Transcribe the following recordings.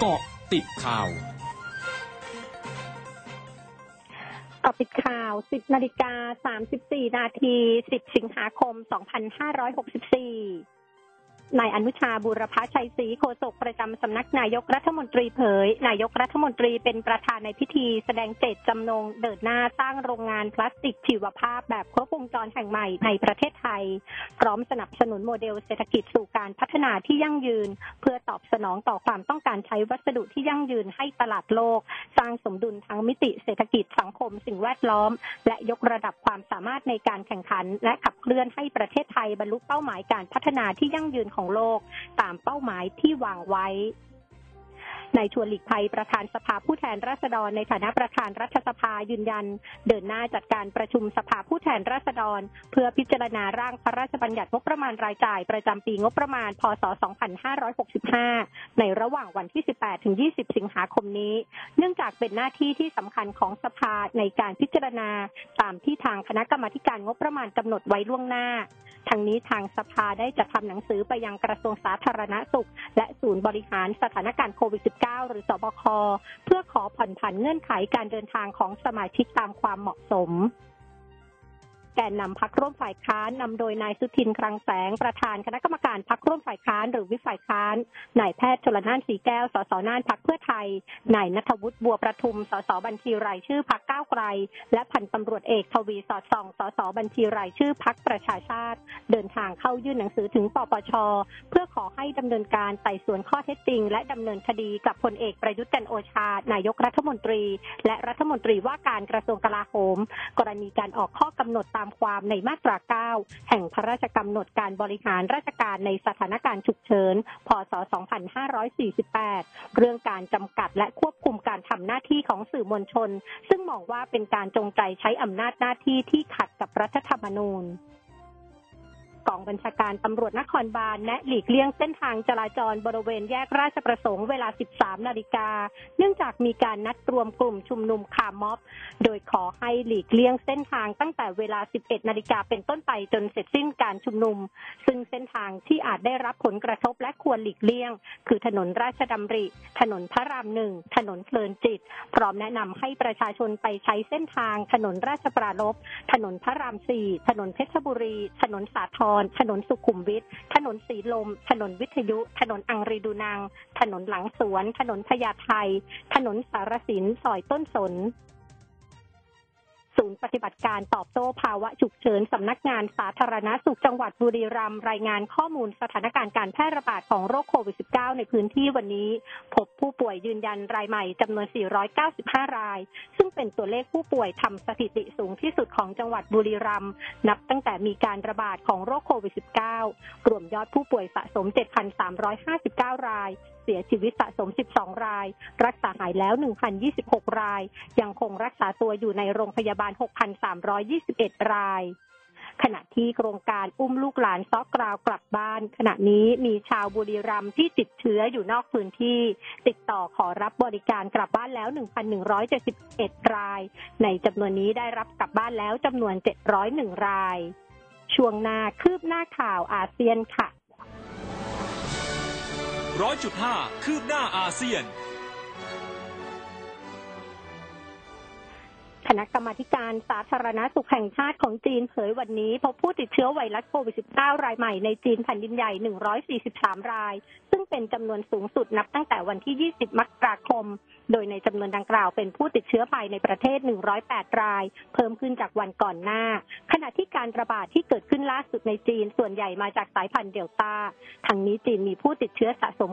เกาะติดข่าวเกาะติดข่าว 10นาฬิกา34นาที 10 สิงหาคม 2564 นายอนุชาบุรพชัยศรีโฆษกประจำสำนักนายกรัฐมนตรีเผย นายกรัฐมนตรีเป็นประธานในพิธีแสดงเจตจำนงเดินหน้าสร้างโรงงานพลาสติกชีวภาพแบบครบวงจรแห่งใหม่ในประเทศไทย พร้อมสนับสนุนโมเดลเศรษฐกิจสู่การพัฒนาที่ยั่งยืน เพื่อตอบสนองต่อความต้องการใช้วัสดุที่ยั่งยืนให้ตลาดโลก สร้างสมดุลทั้งมิติเศรษฐกิจสังคมสิ่งแวดล้อม และยกระดับความสามารถในการแข่งขัน และขับเคลื่อนให้ประเทศไทยบรรลุเป้าหมายการพัฒนาที่ยั่งยืนของโลกตามเป้าหมายที่วางไว้นายชวนหลีกภัยประธานสภาผู้แทนราษฎรในฐานะประธานรัฐสภายืนยัน เดินหน้าจัดการประชุมสภาผู้แทนราษฎร เพื่อพิจารณาร่างพระราชบัญญัติงบประมาณรายจ่ายประจำปีงบประมาณ พศ 2565 ในระหว่างวันที่ 18 ถึง 20 สิงหาคมนี้ เนื่องจากเป็นหน้าที่ที่สำคัญของสภาในการพิจารณาตามที่ทางคณะกรรมาการงบประมาณกำหนดไว้ล่วงหน้า ทางนี้ทางสภาได้จัดทำหนังสือไปยังกระทรวงสาธารณสุข และศูนย์บริหารสถานการณ์โควิด -19 หรือสบค เพื่อขอผ่อนผันเงื่อนไขการเดินทางของสมาชิกตามความเหมาะสม แกนนำพักร่วมฝ่ายค้านนำโดยนายสุทินคลังแสงประธานคณะกรรมการพักร่วมฝ่ายค้านหรือวิฝ่ายค้านนายแพทย์ชลนานสีแก้วสสน่านพักเพื่อไทยนายนัทวุฒิบัวประทุมสสบัญชีรายชื่อพักก้าวไกล และพันตำรวจเอกทวีสอดส่องสสบัญชีรายชื่อพักประชาชาติ เดินทางเข้ายื่นหนังสือถึงปปชเพื่อขอให้ดำเนินการไต่สวนข้อเท็จจริง และดำเนินคดีกับพลเอกประยุทธ์จันโอชา นายกรัฐมนตรี และรัฐมนตรีว่าการกระทรวงกลาโหม กรณีการออกข้อกำหนดตามามความในมาตรา 9 แห่งพระราชกำหนดการบริหารราชการในสถานการณ์ฉุกเฉิน พศ 2548 เรื่องการจำกัดและควบคุมการทำหน้าที่ของสื่อมวลชน ซึ่งมองว่าเป็นการจงใจใช้อำนาจหน้าที่ที่ขัดกับรัฐธรรมนูญ กองบัญชาการตำรวจนครบาลแนะหลีกเลี่ยงเส้นทางจราจรบริเวณแยกราชประสงค์เวลา 13 นาฬิกา เนื่องจากมีการนัดรวมกลุ่มชุมนุมคาร์ม็อบ โดยขอให้หลีกเลี่ยงเส้นทางตั้งแต่เวลา 11 นาฬิกาเป็นต้นไปจนเสร็จสิ้นการชุมนุม ซึ่งเส้นทางที่อาจได้รับผลกระทบและควรหลีกเลี่ยง คือถนนราชดำริ ถนนพระรามหนึ่ง ถนนเพลินจิต พร้อมแนะนำให้ประชาชนไปใช้เส้นทาง ถนนราชปรารบถนนพระรามสี่ ถนนเพชรบุรี ถนนสาทรถนนสุขุมวิท ถนนสีลม ถนนวิทยุ ถนนอังรีดูนาง ถนนหลังสวน ถนนพญาไท ถนนสารสิน ซอยต้นสน ศูนย์ปฏิบัติการตอบโต้ภาวะฉุกเฉินสำนักงานสาธารณาสุขจังหวัดบุรีรัมย์รายงานข้อมูลสถานการณ์การแพร่ระบาดของโรคโควิด -19 ในพื้นที่วันนี้ พบผู้ป่วยยืนยันรายใหม่จำนวน 495 ราย ซึ่งเป็นตัวเลขผู้ป่วยทำสถิติสูงที่สุดของจังหวัดบุรีรัมย์นับตั้งแต่มีการระบาดของโรคโควิด -19 รวมยอดผู้ป่วยสะสม 7,359 รายเสียชีวิตสะสม 12 ราย รักษาหายแล้ว 1,026 ราย ยังคงรักษาตัวอยู่ในโรงพยาบาล 6,321 รายขณะที่โครงการอุ้มลูกหลานซอกกราวกลับบ้าน ขณะนี้มีชาวบุรีรัมย์ที่ติดเชื้ออยู่นอกพื้นที่ ติดต่อขอรับบริการกลับบ้านแล้ว 1,171 ราย ในจำนวนนี้ได้รับกลับบ้านแล้วจำนวน 701 ราย ช่วงหน้าคืบหน้าข่าวอาเซียนค่ะ ร้อยจุดห้าคืบหน้าอาเซียนคณะกรรมาการสาธารณาสุขแห่งชาติของจีนเผยวันนี้ พบผู้ติดเชื้อไวรัสโควิด -19 รายใหม่ในจีนแผ่นดินใหญ่ 143 รายซึ่ง เป็นจำนวนสูงสุดนับตั้งแต่วันที่ 20 มกราคม โดยในจำนวนดังกล่าวเป็นผู้ติดเชื้อภายในประเทศ 108 ราย เพิ่มขึ้นจากวันก่อนหน้า ขณะที่การระบาดที่เกิดขึ้นล่าสุดในจีนส่วนใหญ่มาจากสายพันธุ์เดลต้าทั้งนี้จีนมีผู้ติดเชื้อสะสม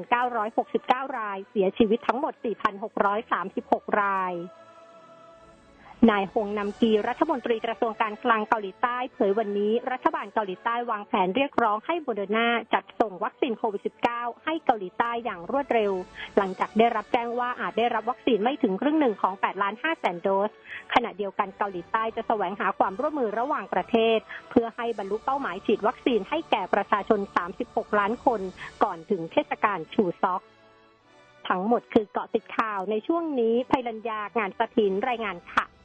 93,969 ราย เสียชีวิตทั้งหมด 4,636 ราย นายฮงนำกีรัฐมนตรีกระทรวงการคลังเกาหลีใต้เผยวันนี้ รัฐบาลเกาหลีใต้วางแผนเรียกร้องให้โมเดอร์นาจัดส่งวัคซีนโควิด -19 ให้เกาหลีใต้อย่างรวดเร็ว หลังจากได้รับแจ้งว่าอาจได้รับวัคซีนไม่ถึงครึ่งหนึ่งของ 8 ล้าน5แสนโดส ขณะเดียวกันเกาหลีใต้จะแสวงหาความร่วมมือระหว่างประเทศ เพื่อให้บรรลุเป้าหมายฉีดวัคซีนให้แก่ประชาชน 36 ล้านคน ก่อนถึงเทศกาลชูซอกทั้งหมดคือเกาะติดข่าวในช่วงนี้ภัยรัญญางานสถินรายงานค่ะ